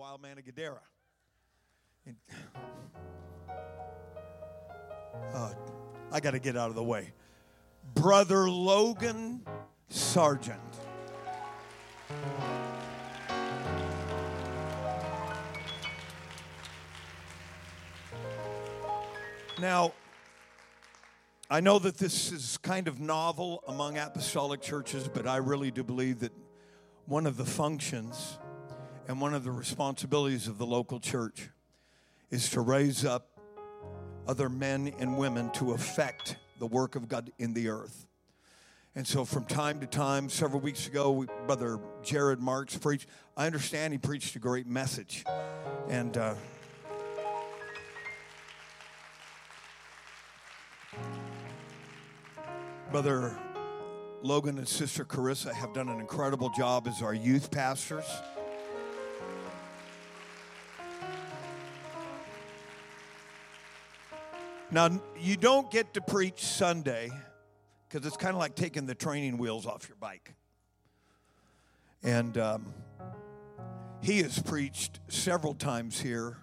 wild man of Gadara. And, uh, I got to get out of the way. Brother Logan Sargent. Now, I know that this is kind of novel among apostolic churches, but I really do believe that one of the functions and one of the responsibilities of the local church is to raise up other men and women to affect the work of God in the earth. And so, from time to time, several weeks ago, we, Brother Jared Marks preached. I understand he preached a great message. And uh, Brother Logan and Sister Carissa have done an incredible job as our youth pastors. Now, you don't get to preach Sunday because it's kind of like taking the training wheels off your bike. And um, he has preached several times here,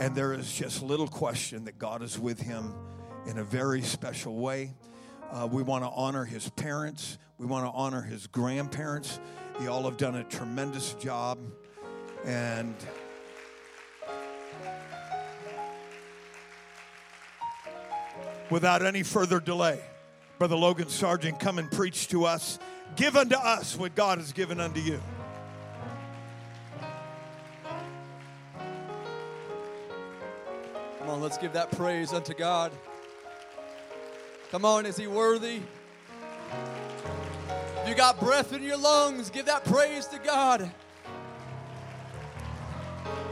and there is just little question that God is with him in a very special way. Uh, we want to honor his parents. We want to honor his grandparents. They all have done a tremendous job. And without any further delay, Brother Logan Sargent, come and preach to us. Give unto us what God has given unto you. Come on, let's give that praise unto God. Come on, is He worthy? If you got breath in your lungs, give that praise to God.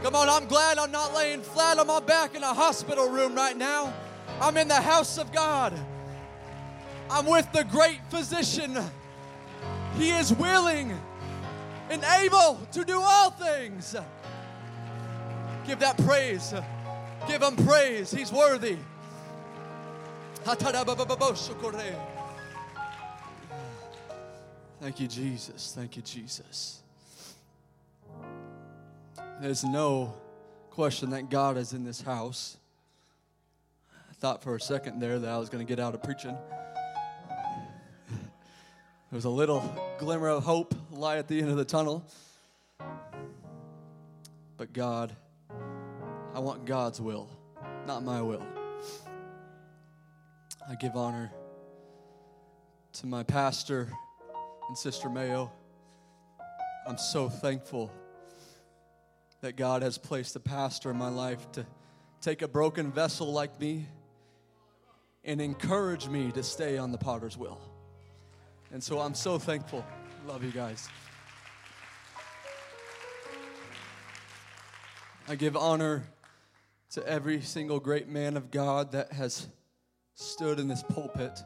Come on, I'm glad I'm not laying flat on my back in a hospital room right now. I'm in the house of God. I'm with the great physician. He is willing and able to do all things. Give that praise. Give him praise. He's worthy. Thank you, Jesus. Thank you, Jesus. There's no question that God is in this house. Thought for a second there that I was going to get out of preaching. There was a little glimmer of hope lie at the end of the tunnel. But God, I want God's will, not my will. I give honor to my pastor and Sister Mayo. I'm so thankful that God has placed a pastor in my life to take a broken vessel like me and encourage me to stay on the potter's will. And so I'm so thankful. Love you guys. I give honor to every single great man of God that has stood in this pulpit.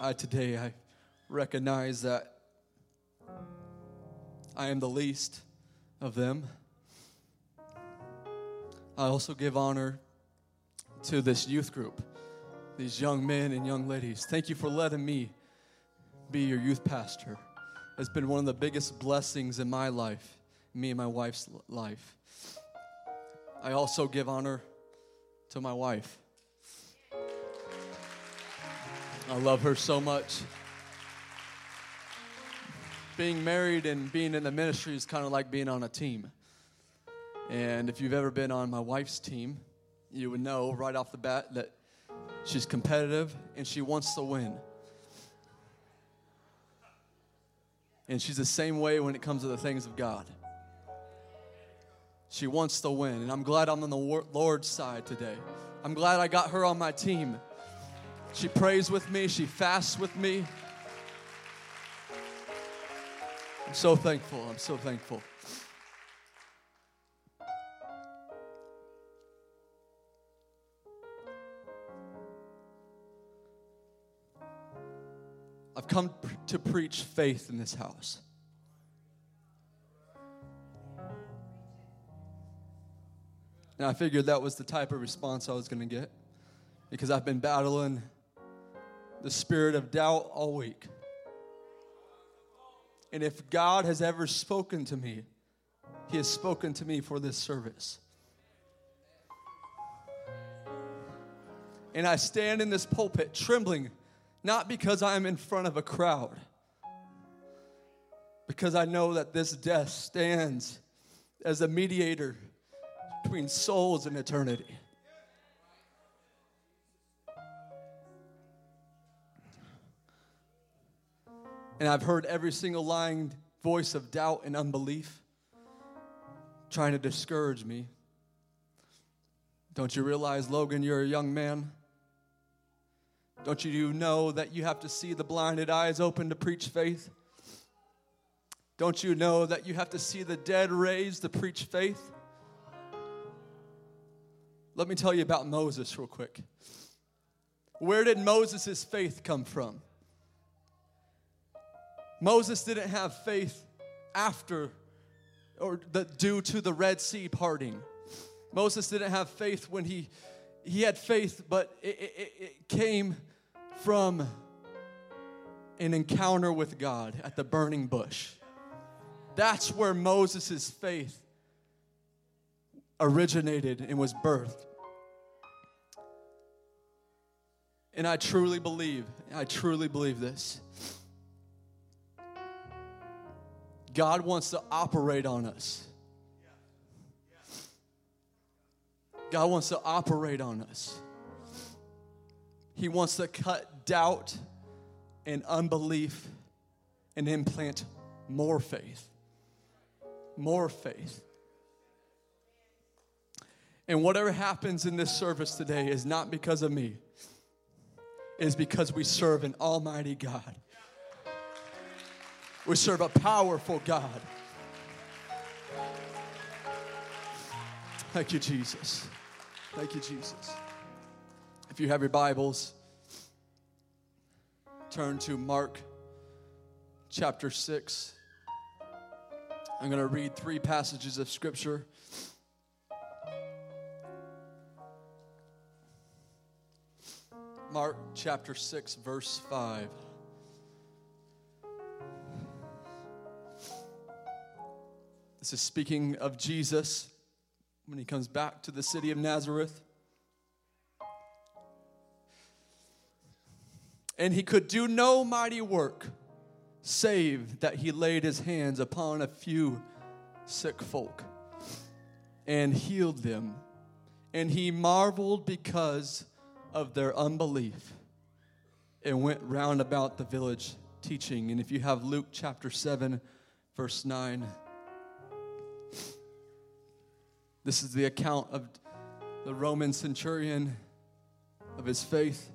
I today I recognize that I am the least of them. I also give honor to this youth group, these young men and young ladies. Thank you for letting me be your youth pastor. It's been one of the biggest blessings in my life, me and my wife's life. I also give honor to my wife. I love her so much. Being married and being in the ministry is kind of like being on a team. And if you've ever been on my wife's team, you would know right off the bat that she's competitive and she wants to win. And she's the same way when it comes to the things of God. She wants to win. And I'm glad I'm on the Lord's side today. I'm glad I got her on my team. She prays with me, she fasts with me. I'm so thankful. I'm so thankful. Come to preach faith in this house. And I figured that was the type of response I was going to get because I've been battling the spirit of doubt all week. And if God has ever spoken to me, He has spoken to me for this service. And I stand in this pulpit trembling, not because I am in front of a crowd, because I know that this death stands as a mediator between souls and eternity. And I've heard every single lying voice of doubt and unbelief trying to discourage me. Don't you realize, Logan, you're a young man? Don't you know that you have to see the blinded eyes open to preach faith? Don't you know that you have to see the dead raised to preach faith? Let me tell you about Moses real quick. Where did Moses' faith come from? Moses didn't have faith after or the, due to the Red Sea parting. Moses didn't have faith when he he had faith, but it, it, it came from an encounter with God at the burning bush. That's where Moses' faith originated and was birthed. And I truly believe, I truly believe this. God wants to operate on us. God wants to operate on us. He wants to cut doubt and unbelief and implant more faith. More faith. And whatever happens in this service today is not because of me, it is because we serve an almighty God. We serve a powerful God. Thank you, Jesus. Thank you, Jesus. If you have your Bibles, turn to Mark chapter 6. I'm going to read three passages of Scripture. Mark chapter 6, verse 5. This is speaking of Jesus when he comes back to the city of Nazareth. And he could do no mighty work save that he laid his hands upon a few sick folk and healed them. And he marveled because of their unbelief and went round about the village teaching. And if you have Luke chapter 7, verse 9, this is the account of the Roman centurion of his faith.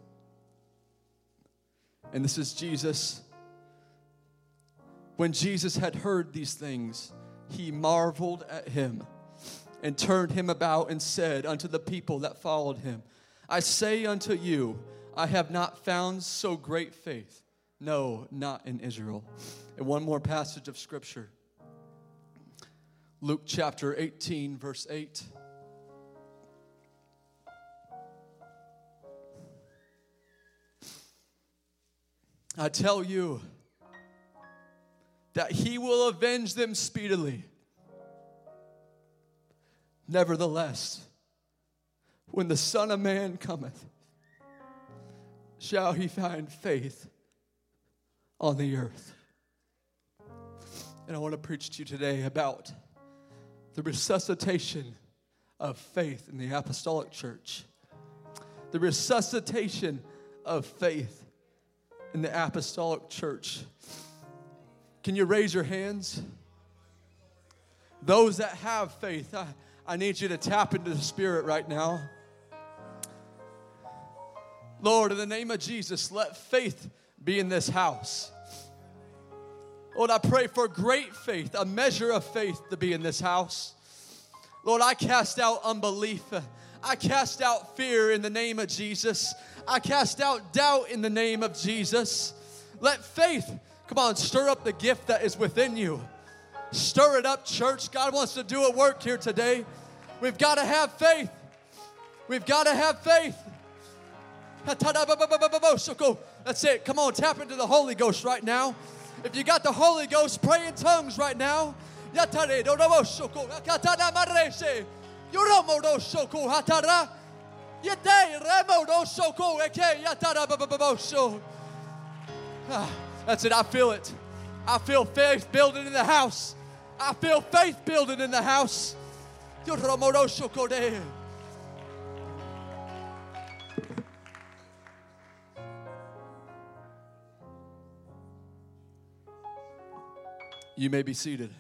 And this is Jesus. When Jesus had heard these things, he marveled at him and turned him about and said unto the people that followed him, I say unto you, I have not found so great faith. No, not in Israel. And one more passage of scripture. Luke chapter 18, verse 8. I tell you that he will avenge them speedily. Nevertheless, when the Son of Man cometh, shall he find faith on the earth? And I want to preach to you today about the resuscitation of faith in the apostolic church, the resuscitation of faith in the apostolic church. Can you raise your hands? Those that have faith, I, I need you to tap into the Spirit right now. Lord, in the name of Jesus, let faith be in this house. Lord, I pray for great faith, a measure of faith to be in this house. Lord, I cast out unbelief. I cast out fear in the name of Jesus. I cast out doubt in the name of Jesus. Let faith, come on, stir up the gift that is within you. Stir it up, church. God wants to do a work here today. We've got to have faith. We've got to have faith. That's it. Come on, tap into the Holy Ghost right now. If you got the Holy Ghost, pray in tongues right now. Yatare do Ah, That's it, I feel it. I feel faith building in the house. I feel faith building in the house. You may be seated.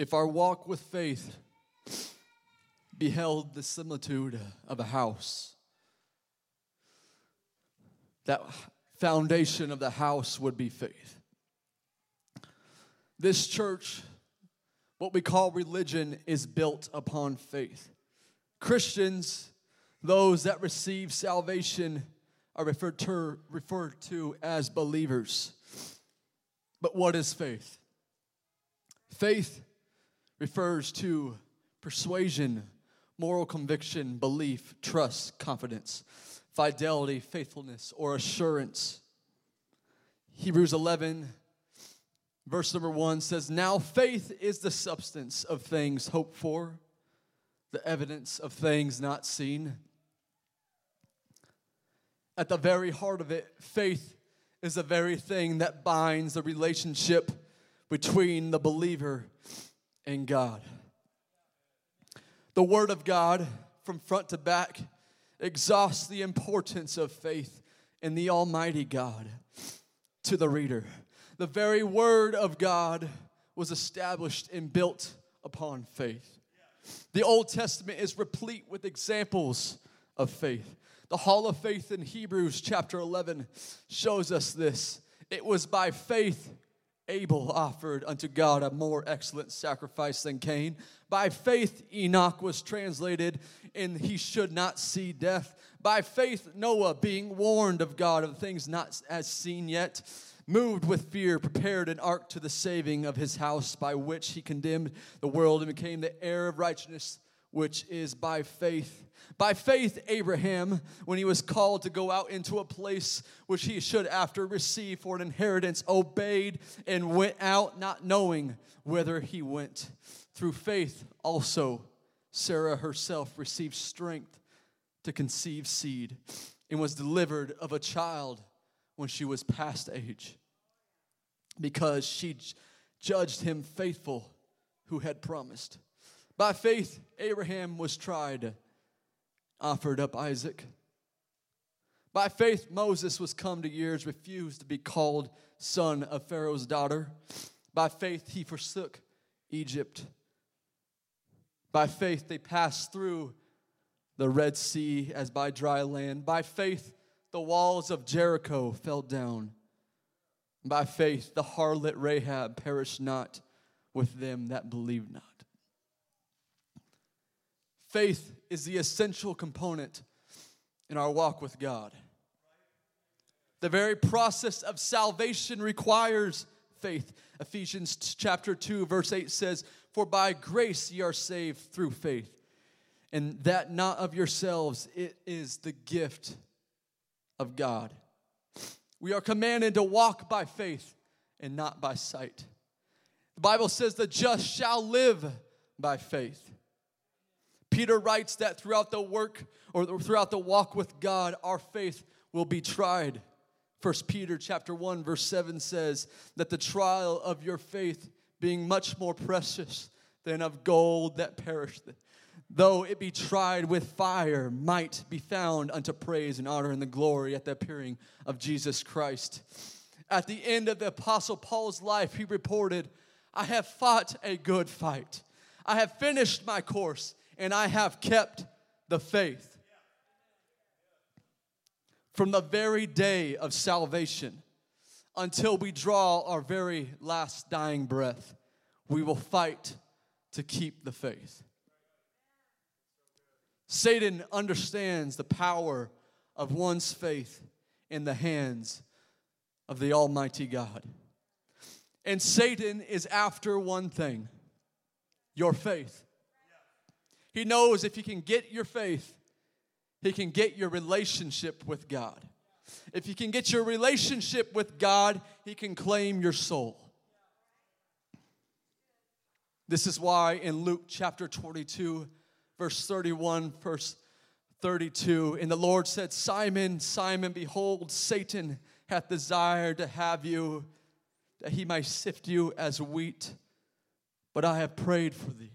If our walk with faith beheld the similitude of a house, that foundation of the house would be faith. This church, what we call religion, is built upon faith. Christians, those that receive salvation, are referred to, referred to as believers. But what is faith? Faith refers to persuasion, moral conviction, belief, trust, confidence, fidelity, faithfulness, or assurance. Hebrews 11, verse number 1 says, Now faith is the substance of things hoped for the evidence of things not seen. At the very heart of it, faith is the very thing that binds the relationship between the believer and God. The Word of God, from front to back, exhausts the importance of faith in the Almighty God to the reader. The very Word of God was established and built upon faith. The Old Testament is replete with examples of faith. The Hall of Faith in Hebrews chapter 11 shows us this. It was by faith Abel offered unto God a more excellent sacrifice than Cain. By faith Enoch was translated and he should not see death. By faith Noah, being warned of God of things not as seen yet, moved with fear, prepared an ark to the saving of his house, by which he condemned the world and became the heir of righteousness, which is by faith. By faith, Abraham, when he was called to go out into a place which he should after receive for an inheritance, obeyed and went out, not knowing whither he went. Through faith, also, Sarah herself received strength to conceive seed and was delivered of a child when she was past age because she judged him faithful who had promised. By faith, Abraham was tried, offered up Isaac. By faith, Moses was come to years, refused to be called son of Pharaoh's daughter. By faith, he forsook Egypt. By faith, they passed through the Red Sea as by dry land. By faith, the walls of Jericho fell down. By faith, the harlot Rahab perished not with them that believed not. Faith is the essential component in our walk with God. The very process of salvation requires faith. Ephesians chapter 2, verse 8 says, For by grace ye are saved through faith, and that not of yourselves, it is the gift of God. We are commanded to walk by faith and not by sight. The Bible says the just shall live by faith. Peter writes that throughout the work or throughout the walk with God, our faith will be tried. First Peter chapter 1 verse 7 says that the trial of your faith being much more precious than of gold that perisheth, though it be tried with fire, might be found unto praise and honor and the glory at the appearing of Jesus Christ. At the end of the Apostle Paul's life, he reported, I have fought a good fight. I have finished my course, and I have kept the faith. From the very day of salvation until we draw our very last dying breath, we will fight to keep the faith. Satan understands the power of one's faith in the hands of the Almighty God. And Satan is after one thing your faith. He knows if he can get your faith, he can get your relationship with God. If you can get your relationship with God, he can claim your soul. This is why in Luke chapter 22, verse 31, verse 32, and the Lord said, Simon, Simon, behold, Satan hath desired to have you, that he might sift you as wheat. But I have prayed for thee,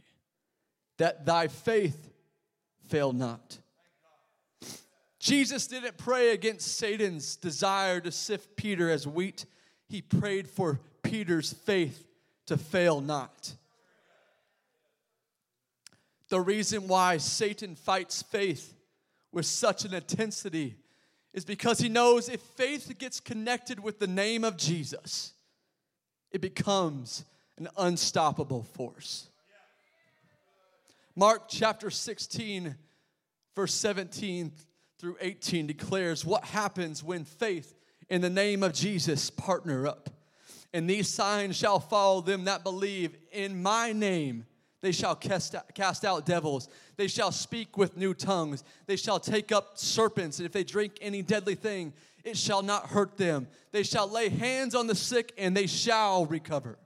that thy faith fail not. Jesus didn't pray against Satan's desire to sift Peter as wheat. He prayed for Peter's faith to fail not. The reason why Satan fights faith with such an intensity is because he knows if faith gets connected with the name of Jesus, it becomes an unstoppable force. Mark chapter 16, verse 17 through 18 declares what happens when faith in the name of Jesus partner up. And these signs shall follow them that believe in my name. They shall cast, cast out devils. They shall speak with new tongues. They shall take up serpents. And if they drink any deadly thing, it shall not hurt them. They shall lay hands on the sick and they shall recover.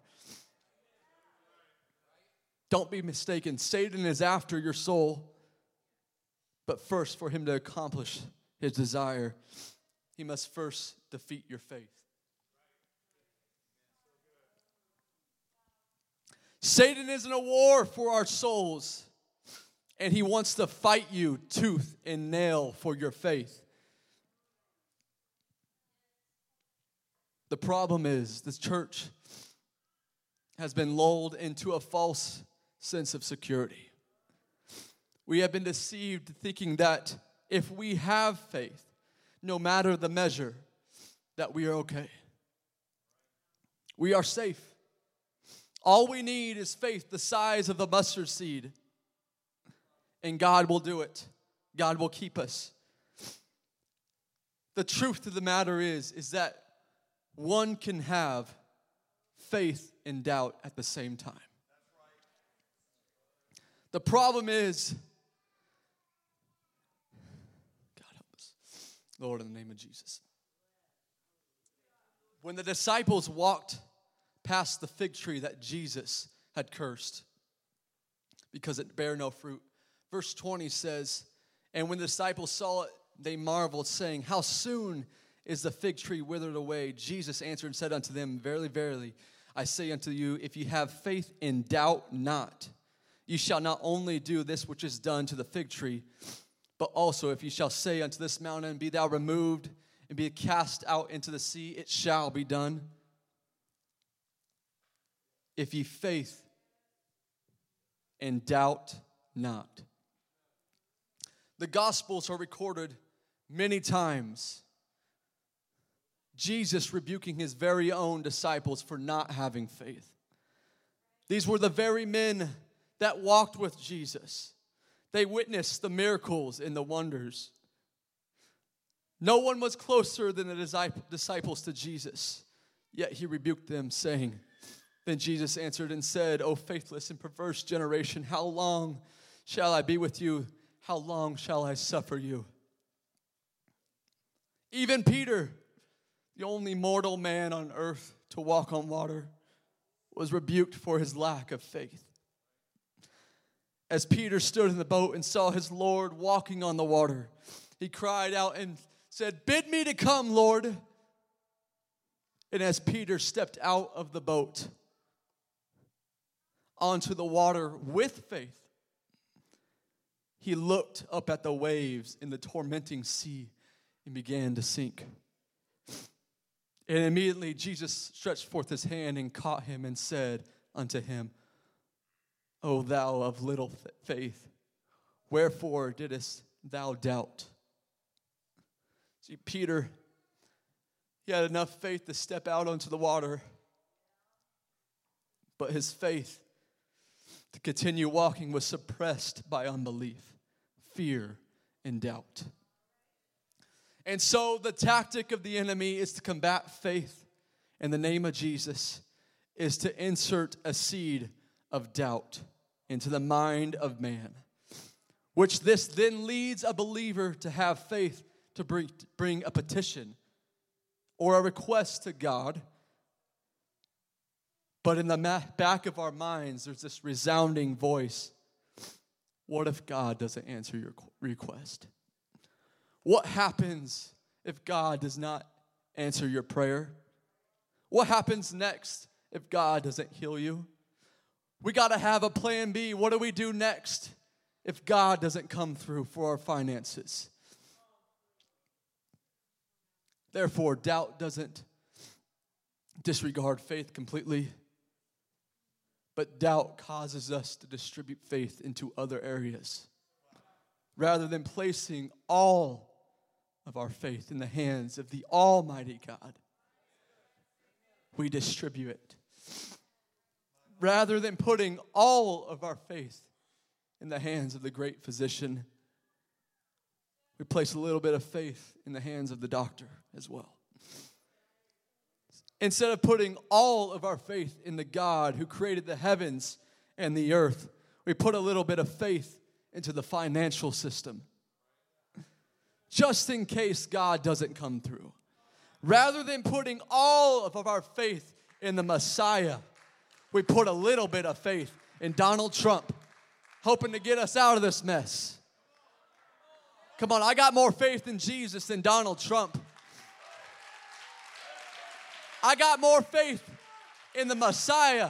Don't be mistaken. Satan is after your soul. But first, for him to accomplish his desire, he must first defeat your faith. Satan is in a war for our souls, and he wants to fight you tooth and nail for your faith. The problem is, this church has been lulled into a false sense of security. We have been deceived thinking that if we have faith, no matter the measure, that we are okay. We are safe. All we need is faith the size of the mustard seed, and God will do it. God will keep us. The truth of the matter is is that one can have faith and doubt at the same time. The problem is, God help us, Lord, in the name of Jesus. When the disciples walked past the fig tree that Jesus had cursed because it bare no fruit, verse 20 says, And when the disciples saw it, they marveled, saying, How soon is the fig tree withered away? Jesus answered and said unto them, Verily, verily, I say unto you, if you have faith and doubt not, you shall not only do this which is done to the fig tree, but also if you shall say unto this mountain, Be thou removed and be cast out into the sea, it shall be done. If ye faith and doubt not. The Gospels are recorded many times. Jesus rebuking his very own disciples for not having faith. These were the very men that walked with Jesus. They witnessed the miracles and the wonders. No one was closer than the disciples to Jesus, yet he rebuked them, saying, Then Jesus answered and said, O faithless and perverse generation, how long shall I be with you? How long shall I suffer you? Even Peter, the only mortal man on earth to walk on water, was rebuked for his lack of faith as Peter stood in the boat and saw his Lord walking on the water, he cried out and said, Bid me to come, Lord. And as Peter stepped out of the boat onto the water with faith, he looked up at the waves in the tormenting sea and began to sink. And immediately Jesus stretched forth his hand and caught him and said unto him, O thou of little faith, wherefore didst thou doubt? See, Peter, he had enough faith to step out onto the water, but his faith to continue walking was suppressed by unbelief, fear, and doubt. And so the tactic of the enemy is to combat faith in the name of Jesus, is to insert a seed of doubt into the mind of man. which this then leads a believer to have faith to bring, bring a petition or a request to God. But in the back of our minds, there's this resounding voice What if God doesn't answer your request? What happens if God does not answer your prayer? What happens next if God doesn't heal you? We got to have a plan B. What do we do next if God doesn't come through for our finances? Therefore, doubt doesn't disregard faith completely, but doubt causes us to distribute faith into other areas. Rather than placing all of our faith in the hands of the Almighty God, we distribute it. Rather than putting all of our faith in the hands of the great physician, we place a little bit of faith in the hands of the doctor as well. Instead of putting all of our faith in the God who created the heavens and the earth, we put a little bit of faith into the financial system. Just in case God doesn't come through. Rather than putting all of our faith in the Messiah, we put a little bit of faith in Donald Trump, hoping to get us out of this mess. Come on, I got more faith in Jesus than Donald Trump. I got more faith in the Messiah.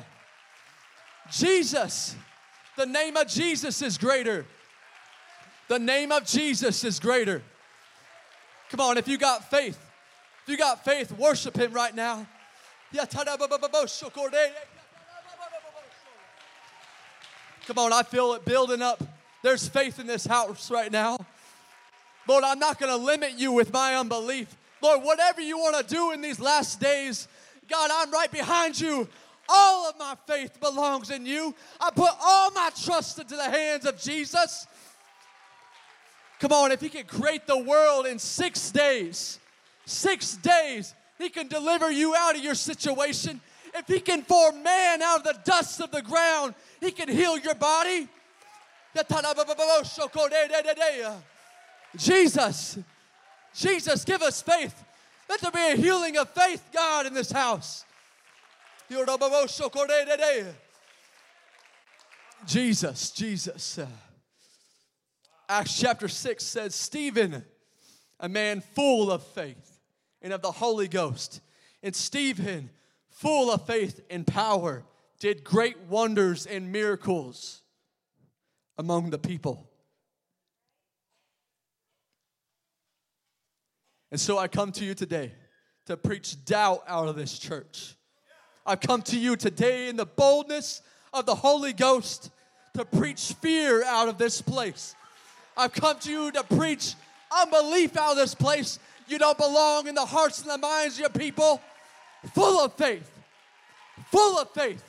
Jesus, the name of Jesus is greater. The name of Jesus is greater. Come on, if you got faith, if you got faith, worship Him right now. Come on, I feel it building up. There's faith in this house right now. Lord, I'm not going to limit you with my unbelief. Lord, whatever you want to do in these last days, God, I'm right behind you. All of my faith belongs in you. I put all my trust into the hands of Jesus. Come on, if He can create the world in six days, six days, He can deliver you out of your situation. If He can form man out of the dust of the ground, He can heal your body. Jesus, Jesus, give us faith. Let there be a healing of faith, God, in this house. Jesus, Jesus. Acts chapter 6 says, Stephen, a man full of faith and of the Holy Ghost, and Stephen, full of faith and power, did great wonders and miracles among the people. And so I come to you today to preach doubt out of this church. I've come to you today in the boldness of the Holy Ghost to preach fear out of this place. I've come to you to preach unbelief out of this place. You don't belong in the hearts and the minds of your people. Full of faith. Full of faith.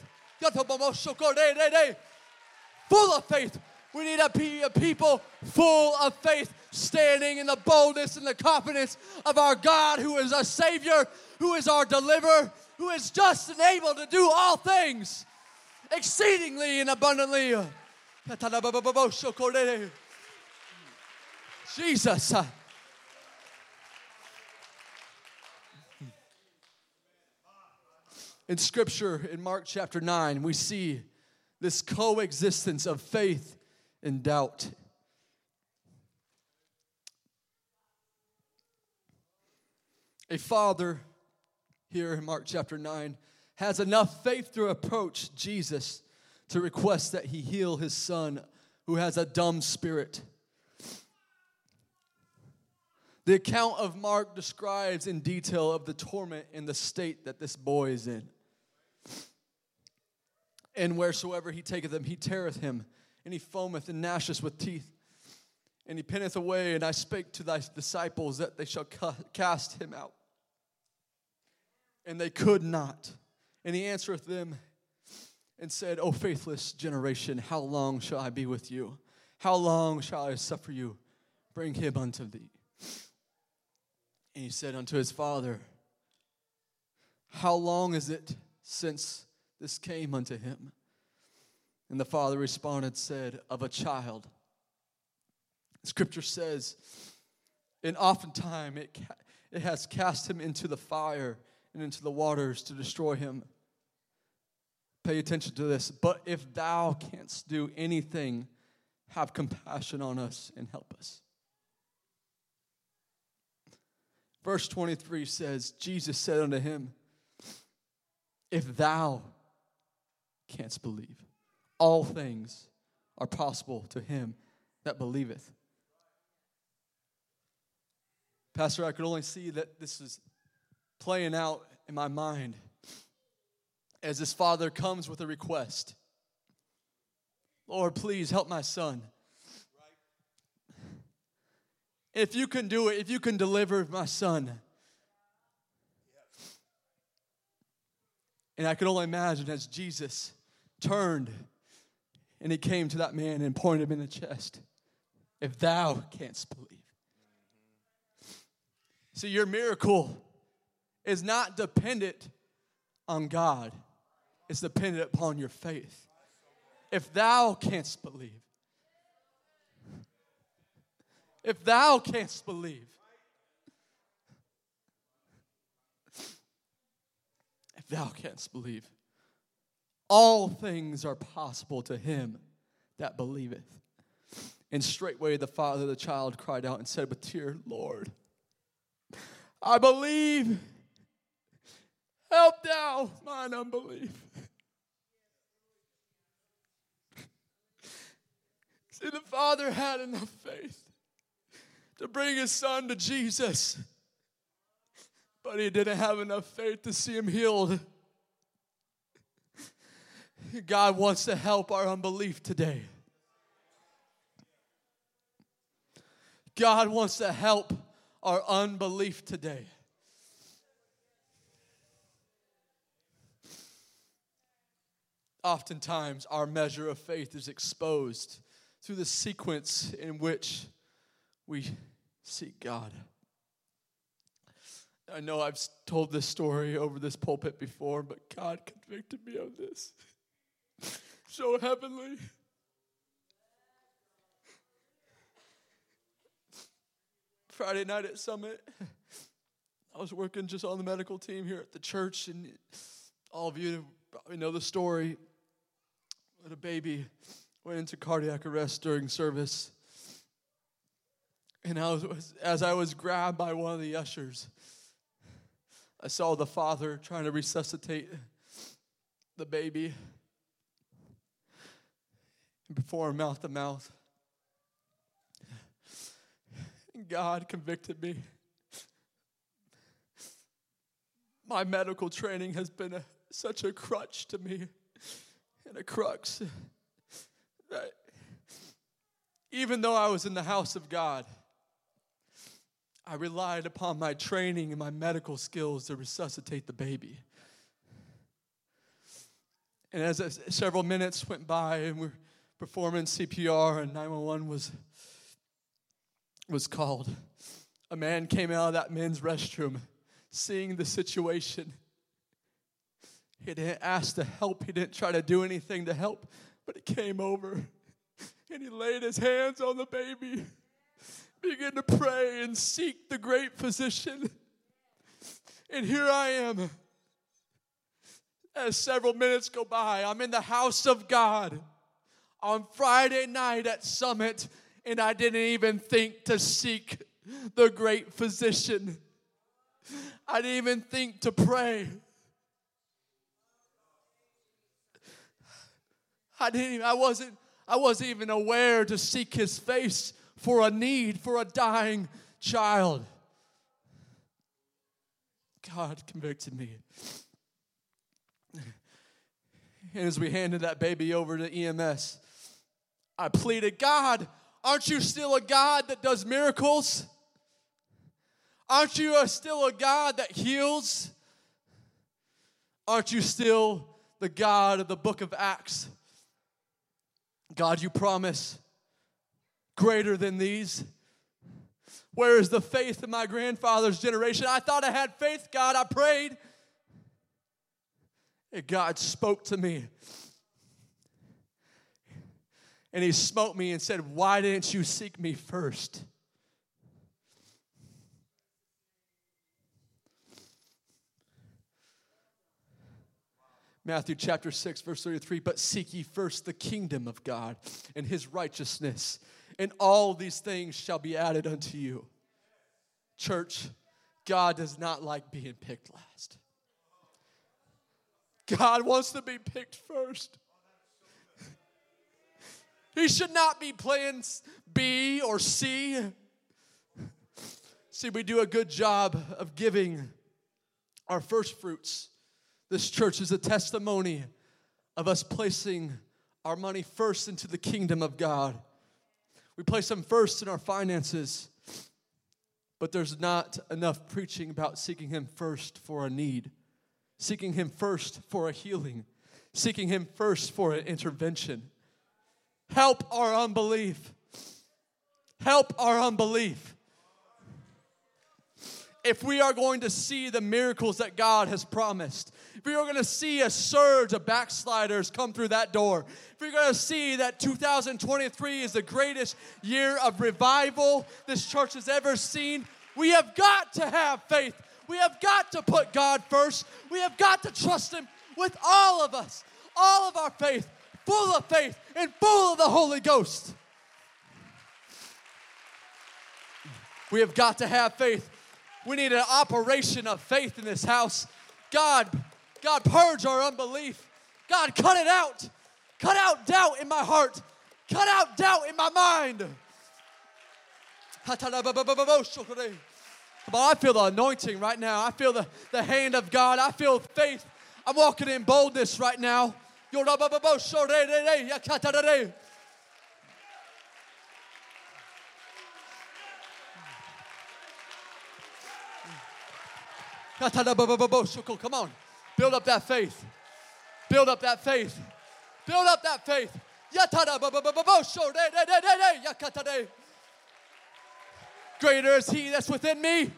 Full of faith. We need to be a people full of faith standing in the boldness and the confidence of our God, who is our Savior, who is our deliverer, who is just and able to do all things exceedingly and abundantly. Jesus. Uh, In Scripture, in Mark chapter 9, we see this coexistence of faith and doubt. A father, here in Mark chapter 9, has enough faith to approach Jesus to request that he heal his son who has a dumb spirit. The account of Mark describes in detail of the torment and the state that this boy is in. And wheresoever he taketh him, he teareth him, and he foameth and gnasheth with teeth. And he pinneth away, and I spake to thy disciples that they shall cast him out and they could not. And he answereth them and said, O faithless generation, how long shall I be with you? How long shall I suffer you? Bring him unto thee. And he said unto his father, How long is it since this came unto him? And the father responded, said, Of a child. Scripture says, and oftentimes it, it has cast him into the fire and into the waters to destroy him. Pay attention to this. But if thou canst do anything, have compassion on us and help us. Verse 23 says, Jesus said unto him, If thou canst believe, all things are possible to him that believeth. Pastor, I could only see that this is playing out in my mind as this father comes with a request Lord, please help my son. If you can do it, if you can deliver my son. And I could only imagine as Jesus turned and he came to that man and pointed him in the chest. If thou canst believe. See, your miracle is not dependent on God, it's dependent upon your faith. If thou canst believe, if thou canst believe, thou canst believe, all things are possible to him that believeth. And straightway the father of the child cried out and said with tear, Lord, I believe. Help thou mine unbelief. See, the father had enough faith to bring his son to Jesus, but he didn't have enough faith to see him healed. God wants to help our unbelief today. God wants to help our unbelief today. Oftentimes, our measure of faith is exposed through the sequence in which we seek God. I know I've told this story over this pulpit before, but God convicted me of this. So heavenly. Friday night at Summit, I was working just on the medical team here at the church, and all of you probably know the story. But a baby went into cardiac arrest during service. And I was, as I was grabbed by one of the ushers, I saw the father trying to resuscitate the baby before mouth to mouth. God convicted me. My medical training has been a, such a crutch to me and a crux that even though I was in the house of God, I relied upon my training and my medical skills to resuscitate the baby. And as several minutes went by and we're performing CPR and 911 was was called. A man came out of that men's restroom seeing the situation. He didn't ask to help, he didn't try to do anything to help, but he came over and he laid his hands on the baby, began to pray and seek the great physician. And here I am. As several minutes go by, I'm in the house of God on Friday night at Summit and I didn't even think to seek the great physician. I didn't even think to pray. I didn't I wasn't I wasn't even aware to seek his face for a need for a dying child. God convicted me. And as we handed that baby over to EMS, I pleaded, God, Aren't you still a God that does miracles? Aren't you still a God that heals? Aren't you still the God of the book of Acts? God, you promise greater than these. Where is the faith of my grandfather's generation? I thought I had faith, God. I prayed. And God spoke to me And he smote me and said, Why didn't you seek me first? Matthew chapter 6, verse 33 But seek ye first the kingdom of God and his righteousness, and all these things shall be added unto you. Church, God does not like being picked last. God wants to be picked first. He should not be playing B or C. See, we do a good job of giving our first fruits. This church is a testimony of us placing our money first into the kingdom of God. We place them first in our finances, but there's not enough preaching about seeking Him first for a need, seeking Him first for a healing, seeking Him first for an intervention. Help our unbelief. Help our unbelief. If we are going to see the miracles that God has promised, if are going to see a surge of backsliders come through that door, if we're going to see that 2023 is the greatest year of revival this church has ever seen, we have got to have faith. We have got to put God first. We have got to trust Him with all of us, all of our faith full of faith and full of the Holy Ghost. We have got to have faith. We need an operation of faith in this house. God, God, purge our unbelief. God, cut it out. Cut out doubt in my heart. Cut out doubt in my mind. On, I feel the anointing right now. I feel the, the hand of God. I feel faith. I'm walking in boldness right now. Come on. Build up that faith. Build up that faith. Build up that faith. Greater is he that's within me.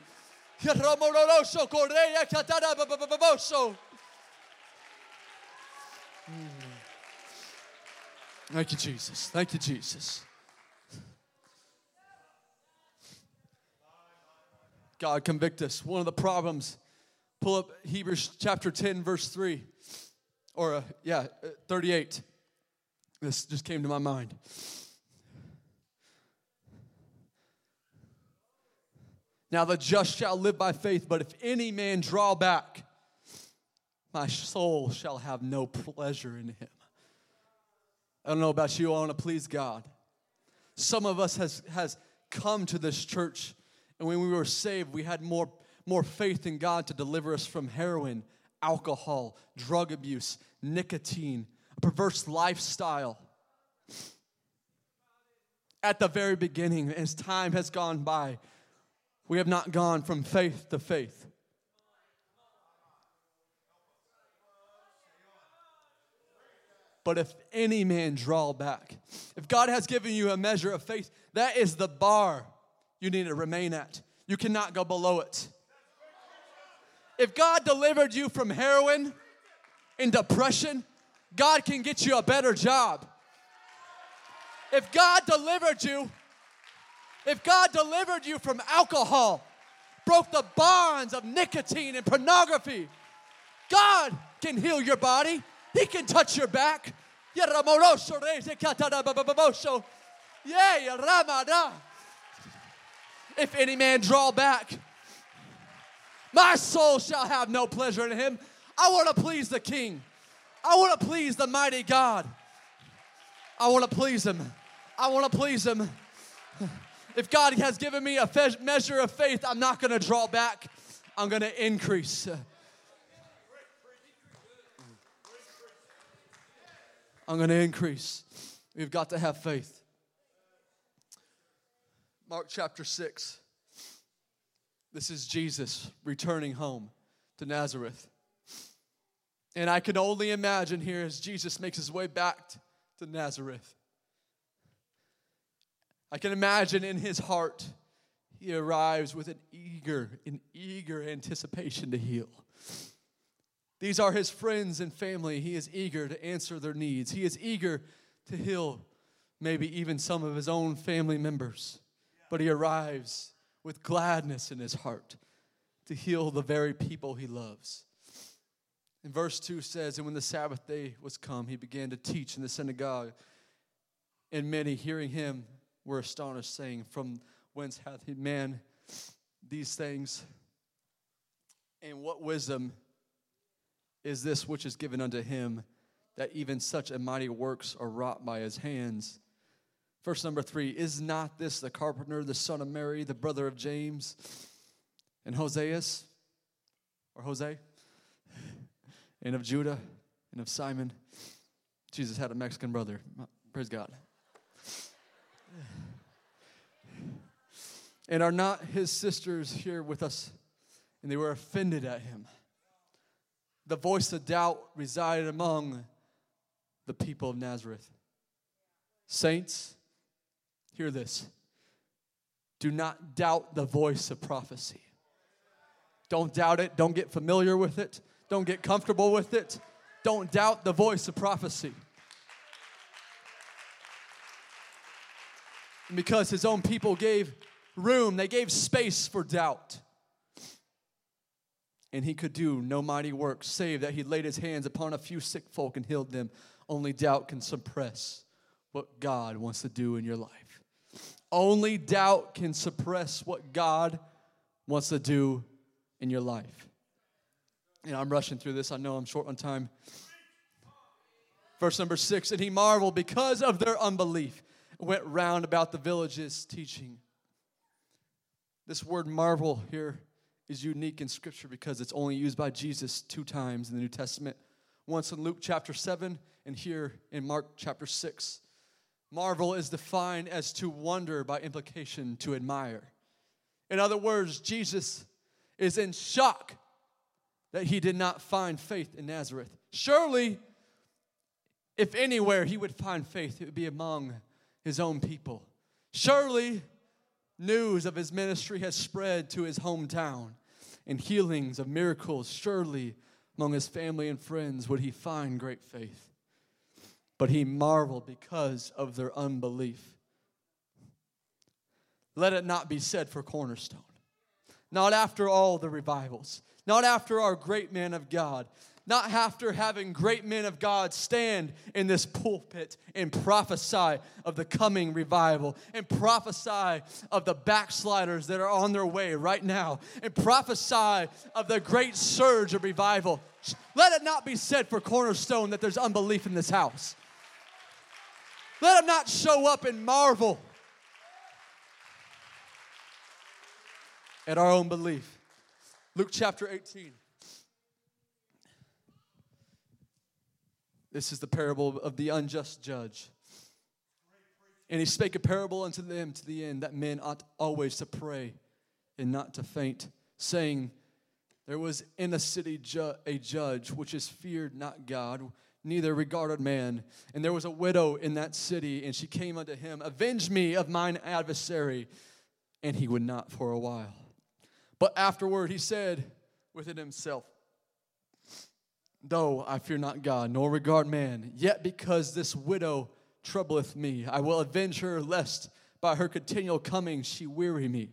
Thank you, Jesus. Thank you, Jesus. God, convict us. One of the problems, pull up Hebrews chapter 10, verse 3, or uh, yeah, uh, 38. This just came to my mind. Now the just shall live by faith, but if any man draw back, my soul shall have no pleasure in him. I don't know about you, I want to please God. Some of us has, has come to this church, and when we were saved, we had more, more faith in God to deliver us from heroin, alcohol, drug abuse, nicotine, a perverse lifestyle. At the very beginning, as time has gone by, we have not gone from faith to faith. But if any man draw back, if God has given you a measure of faith, that is the bar you need to remain at. You cannot go below it. If God delivered you from heroin and depression, God can get you a better job. If God delivered you, if God delivered you from alcohol, broke the bonds of nicotine and pornography, God can heal your body. He can touch your back. If any man draw back, my soul shall have no pleasure in him. I want to please the King. I want to please the mighty God. I want to please him. I want to please him. If God has given me a measure of faith, I'm not going to draw back. I'm going to increase. I'm going to increase. We've got to have faith. Mark chapter 6. This is Jesus returning home to Nazareth. And I can only imagine here as Jesus makes his way back to Nazareth. I can imagine in his heart, he arrives with an eager, an eager anticipation to heal. These are his friends and family. He is eager to answer their needs. He is eager to heal maybe even some of his own family members. But he arrives with gladness in his heart to heal the very people he loves. And verse 2 says, And when the Sabbath day was come, he began to teach in the synagogue. And many, hearing him, were astonished, saying, From whence hath he man these things? And what wisdom is this which is given unto him, that even such a mighty works are wrought by his hands? Verse number three Is not this the carpenter, the son of Mary, the brother of James and Hoseas? Or Jose? And of Judah and of Simon? Jesus had a Mexican brother. Praise God. And are not his sisters here with us? And they were offended at him. The voice of doubt resided among the people of Nazareth. Saints, Hear this. Do not doubt the voice of prophecy. Don't doubt it. Don't get familiar with it. Don't get comfortable with it. Don't doubt the voice of prophecy. because his own people gave room, they gave space for doubt. And he could do no mighty work, save that he laid his hands upon a few sick folk and healed them. Only doubt can suppress what God wants to do in your life. Only doubt can suppress what God wants to do in your life. And I'm rushing through this. I know I'm short on time. Verse number six, and he marveled because of their unbelief, went round about the villages teaching. This word marvel here is unique in Scripture because it's only used by Jesus two times in the New Testament once in Luke chapter 7 and here in Mark chapter 6. Marvel is defined as to wonder by implication, to admire. In other words, Jesus is in shock that he did not find faith in Nazareth. Surely, if anywhere he would find faith, it would be among his own people. Surely, news of his ministry has spread to his hometown, and healings of miracles, surely among his family and friends would he find great faith but he marveled because of their unbelief. Let it not be said for Cornerstone. Not after all the revivals, not after our great men of God, not after having great men of God stand in this pulpit and prophesy of the coming revival and prophesy of the backsliders that are on their way right now and prophesy of the great surge of revival. Let it not be said for Cornerstone that there's unbelief in this house. Let them not show up and marvel at our own belief. Luke chapter 18. This is the parable of the unjust judge. And he spake a parable unto them to the end that men ought always to pray and not to faint, saying, There was in a city ju- a judge which is feared not God neither regarded man. And there was a widow in that city, and she came unto him, Avenge me of mine adversary. And he would not for a while. But afterward he said within himself, Though I fear not God, nor regard man, yet because this widow troubleth me, I will avenge her, lest by her continual coming she weary me.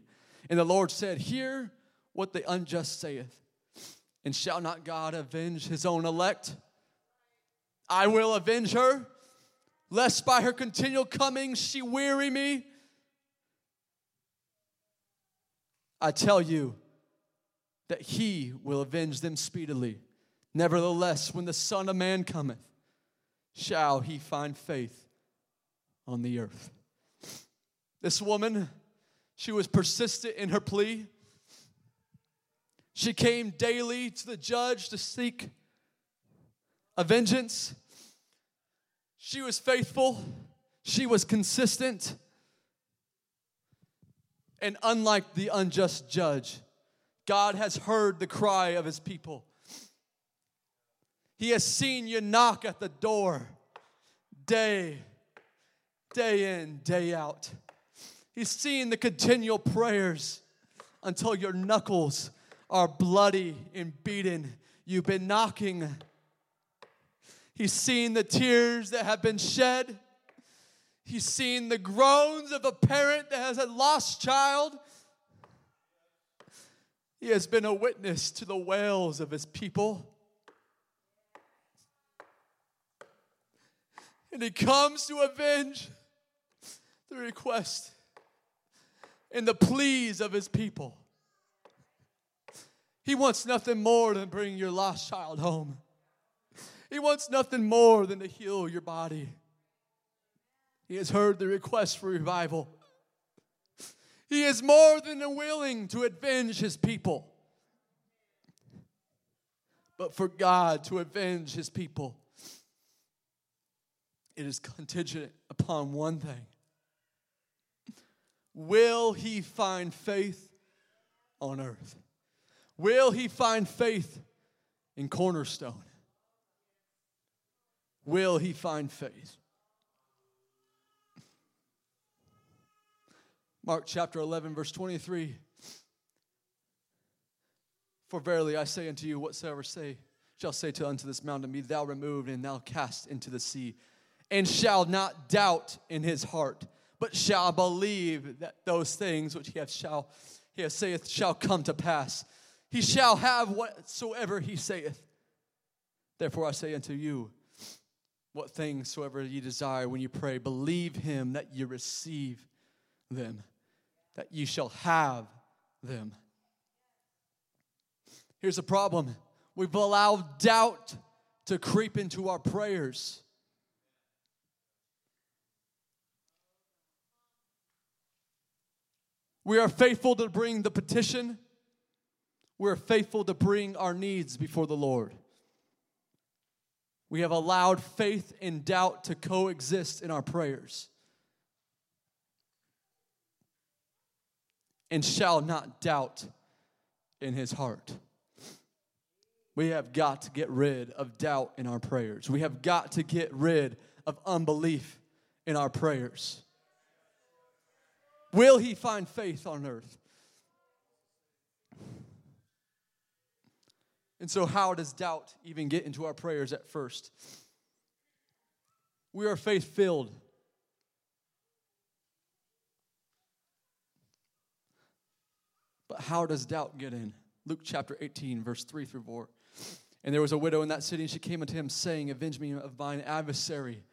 And the Lord said, Hear what the unjust saith. And shall not God avenge his own elect? I will avenge her, lest by her continual coming she weary me. I tell you that he will avenge them speedily. Nevertheless, when the Son of Man cometh, shall he find faith on the earth. This woman, she was persistent in her plea. She came daily to the judge to seek a vengeance. She was faithful, she was consistent. And unlike the unjust judge, God has heard the cry of his people. He has seen you knock at the door day, day in, day out. He's seen the continual prayers until your knuckles are bloody and beaten. You've been knocking He's seen the tears that have been shed. He's seen the groans of a parent that has a lost child. He has been a witness to the wails of his people. And he comes to avenge the request and the pleas of his people. He wants nothing more than bring your lost child home. He wants nothing more than to heal your body. He has heard the request for revival. He is more than willing to avenge his people. But for God to avenge his people, it is contingent upon one thing Will he find faith on earth? Will he find faith in Cornerstone? Will he find faith? Mark chapter 11, verse 23. For verily I say unto you, whatsoever say shall say to unto this mountain, Be thou removed and thou cast into the sea, and shall not doubt in his heart but shall believe that those things which he hath shall he hath saith shall come to pass. He shall have whatsoever he saith. Therefore I say unto you, what things soever ye desire when you pray, believe him that you receive them, that you shall have them. Here's a problem. We've allowed doubt to creep into our prayers. We are faithful to bring the petition. We're faithful to bring our needs before the Lord. We have allowed faith and doubt to coexist in our prayers. And shall not doubt in his heart. We have got to get rid of doubt in our prayers. We have got to get rid of unbelief in our prayers. Will he find faith on earth? And so, how does doubt even get into our prayers at first? We are faith filled. But how does doubt get in? Luke chapter 18, verse 3 through 4. And there was a widow in that city, and she came unto him, saying, Avenge me of mine adversary.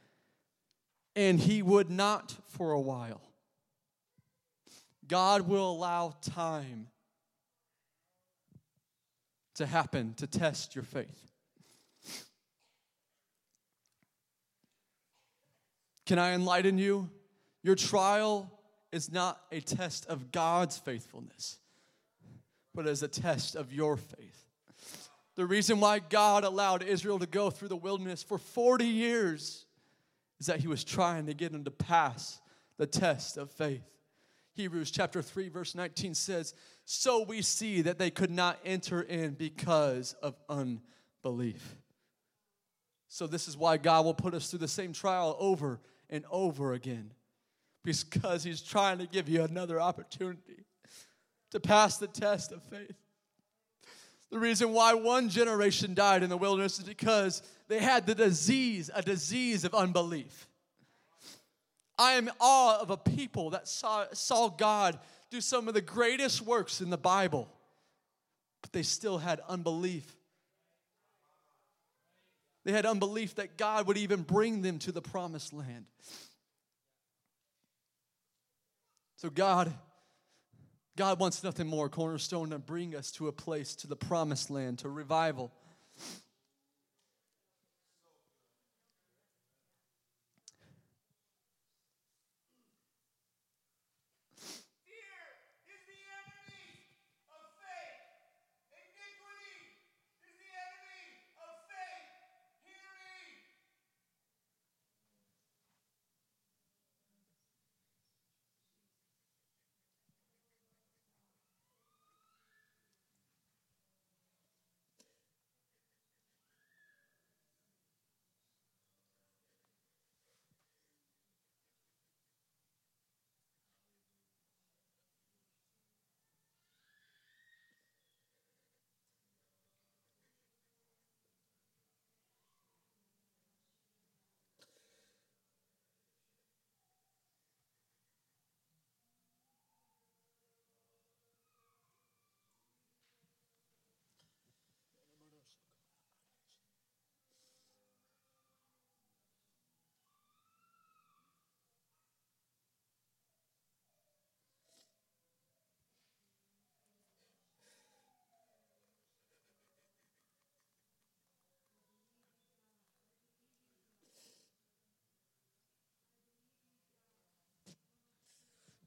And he would not for a while. God will allow time to happen to test your faith. Can I enlighten you? Your trial is not a test of God's faithfulness, but is a test of your faith. The reason why God allowed Israel to go through the wilderness for 40 years is that He was trying to get them to pass the test of faith. Hebrews chapter 3 verse 19 says, "So we see that they could not enter in because of unbelief." So this is why God will put us through the same trial over and over again. Because he's trying to give you another opportunity to pass the test of faith. The reason why one generation died in the wilderness is because they had the disease, a disease of unbelief. I am awe of a people that saw, saw God do some of the greatest works in the Bible, but they still had unbelief. They had unbelief that God would even bring them to the promised land. So, God, God wants nothing more, Cornerstone, to bring us to a place, to the promised land, to revival.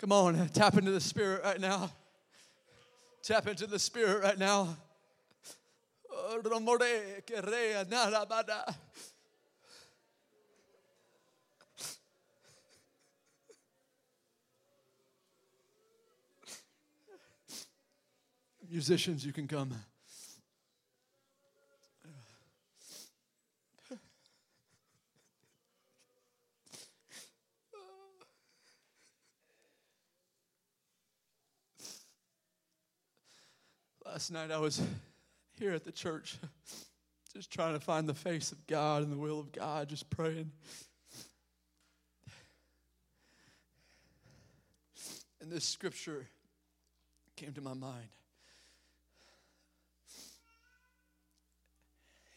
Come on, tap into the spirit right now. Tap into the spirit right now. Musicians, you can come. Last night I was here at the church, just trying to find the face of God and the will of God, just praying. And this scripture came to my mind.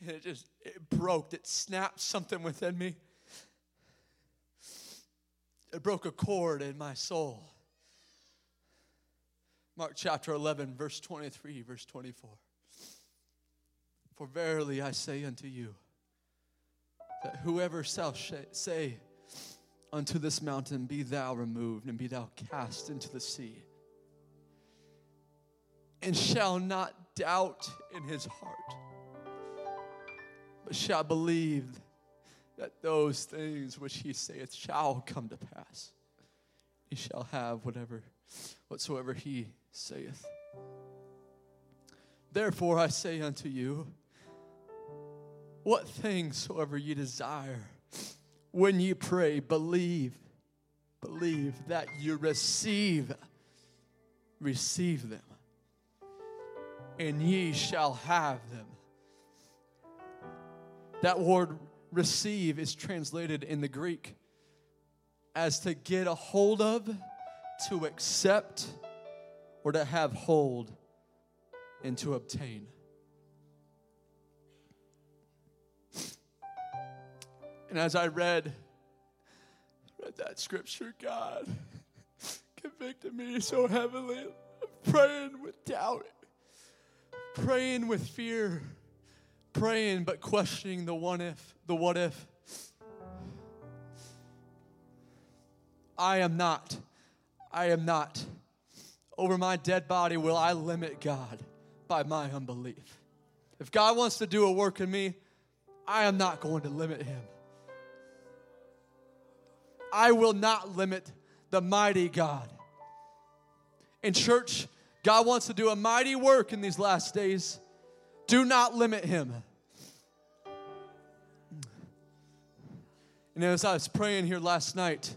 And it just it broke, it snapped something within me. It broke a chord in my soul. Mark chapter 11, verse 23, verse 24. For verily I say unto you, that whoever shall say unto this mountain, Be thou removed, and be thou cast into the sea, and shall not doubt in his heart, but shall believe that those things which he saith shall come to pass, he shall have whatever whatsoever he saith. Therefore I say unto you, what things soever ye desire, when ye pray, believe, believe that you receive, receive them, and ye shall have them. That word receive is translated in the Greek as to get a hold of, to accept, or to have hold, and to obtain. And as I read, read that scripture, God convicted me so heavily of praying with doubt, praying with fear, praying but questioning the what if, the what if. I am not, I am not. Over my dead body will I limit God by my unbelief. If God wants to do a work in me, I am not going to limit him. I will not limit the mighty God. In church, God wants to do a mighty work in these last days. Do not limit him. And as I was praying here last night,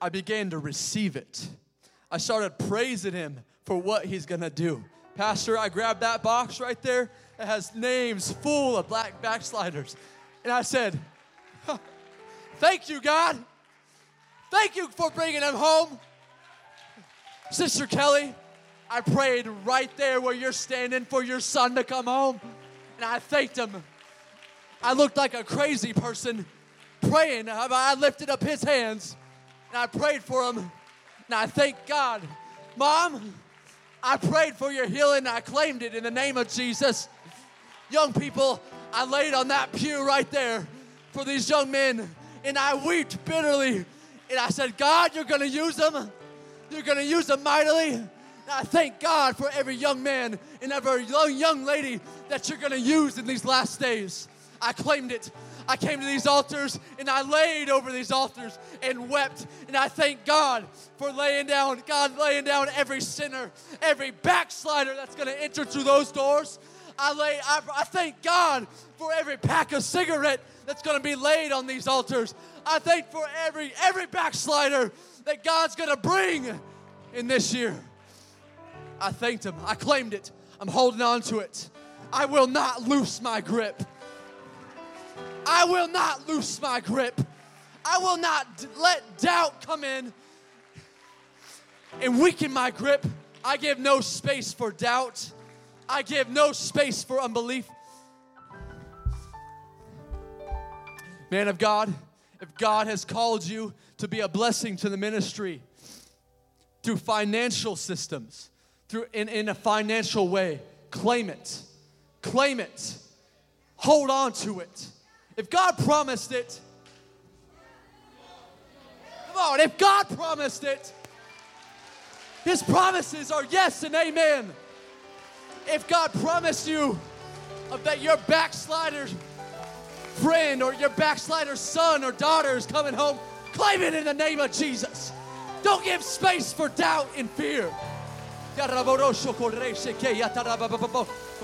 I began to receive it. I started praising him for what he's gonna do. Pastor, I grabbed that box right there. It has names full of black backsliders. And I said, Thank you, God. Thank you for bringing them home. Sister Kelly, I prayed right there where you're standing for your son to come home. And I thanked him. I looked like a crazy person praying. I lifted up his hands and I prayed for him. And I thank God. Mom, I prayed for your healing. I claimed it in the name of Jesus. Young people, I laid on that pew right there for these young men and I wept bitterly. And I said, God, you're going to use them. You're going to use them mightily. And I thank God for every young man and every young, young lady that you're going to use in these last days. I claimed it. I came to these altars and I laid over these altars and wept. And I thank God for laying down, God laying down every sinner, every backslider that's going to enter through those doors. I lay, I, I thank God for every pack of cigarette that's going to be laid on these altars. I thank for every every backslider that God's going to bring in this year. I thanked him. I claimed it. I'm holding on to it. I will not loose my grip. I will not loose my grip. I will not let doubt come in and weaken my grip. I give no space for doubt. I give no space for unbelief. Man of God, if God has called you to be a blessing to the ministry through financial systems, through in, in a financial way, claim it. Claim it. Hold on to it. If God promised it, come on, if God promised it, His promises are yes and amen. If God promised you that your backslider friend or your backslider son or daughter is coming home, claim it in the name of Jesus. Don't give space for doubt and fear. Come on,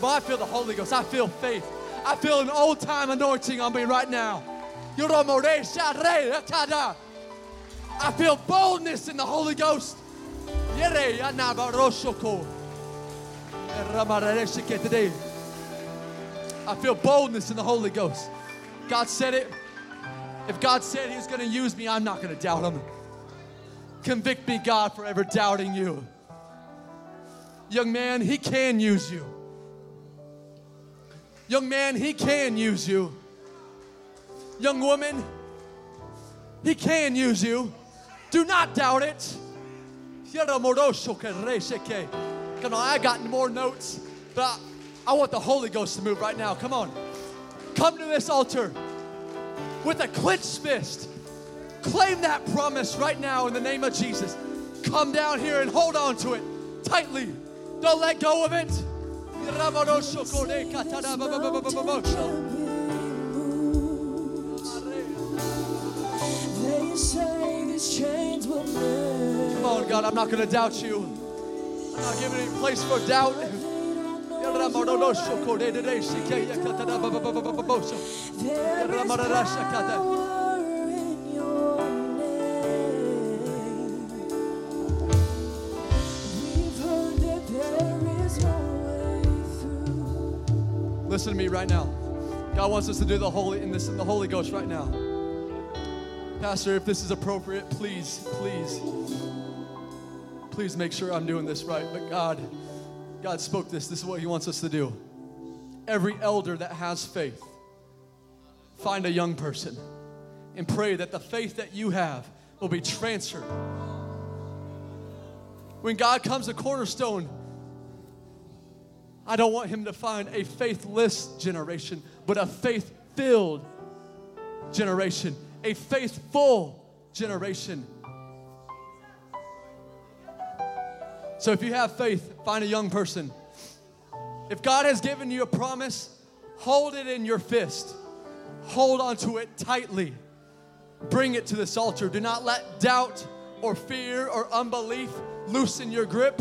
I feel the Holy Ghost. I feel faith. I feel an old time anointing on me right now. I feel boldness in the Holy Ghost. I feel boldness in the Holy Ghost. God said it. If God said He was going to use me, I'm not going to doubt Him. Convict me, God, for ever doubting you. Young man, He can use you. Young man, He can use you. Young woman, He can use you. Do not doubt it. Come on, I got more notes, but I want the Holy Ghost to move right now. Come on. Come to this altar with a clenched fist. Claim that promise right now in the name of Jesus. Come down here and hold on to it tightly. Don't let go of it. Come on, God, I'm not going to doubt you. I'm not giving any place for doubt. Listen to me right now. God wants us to do the Holy in this in the Holy Ghost right now. Pastor, if this is appropriate, please, please, please make sure I'm doing this right. But God, God spoke this. This is what He wants us to do. Every elder that has faith, find a young person and pray that the faith that you have will be transferred. When God comes to Cornerstone, I don't want him to find a faithless generation, but a faith filled generation, a faithful generation. So if you have faith, find a young person. If God has given you a promise, hold it in your fist. Hold onto it tightly. Bring it to this altar. Do not let doubt or fear or unbelief loosen your grip.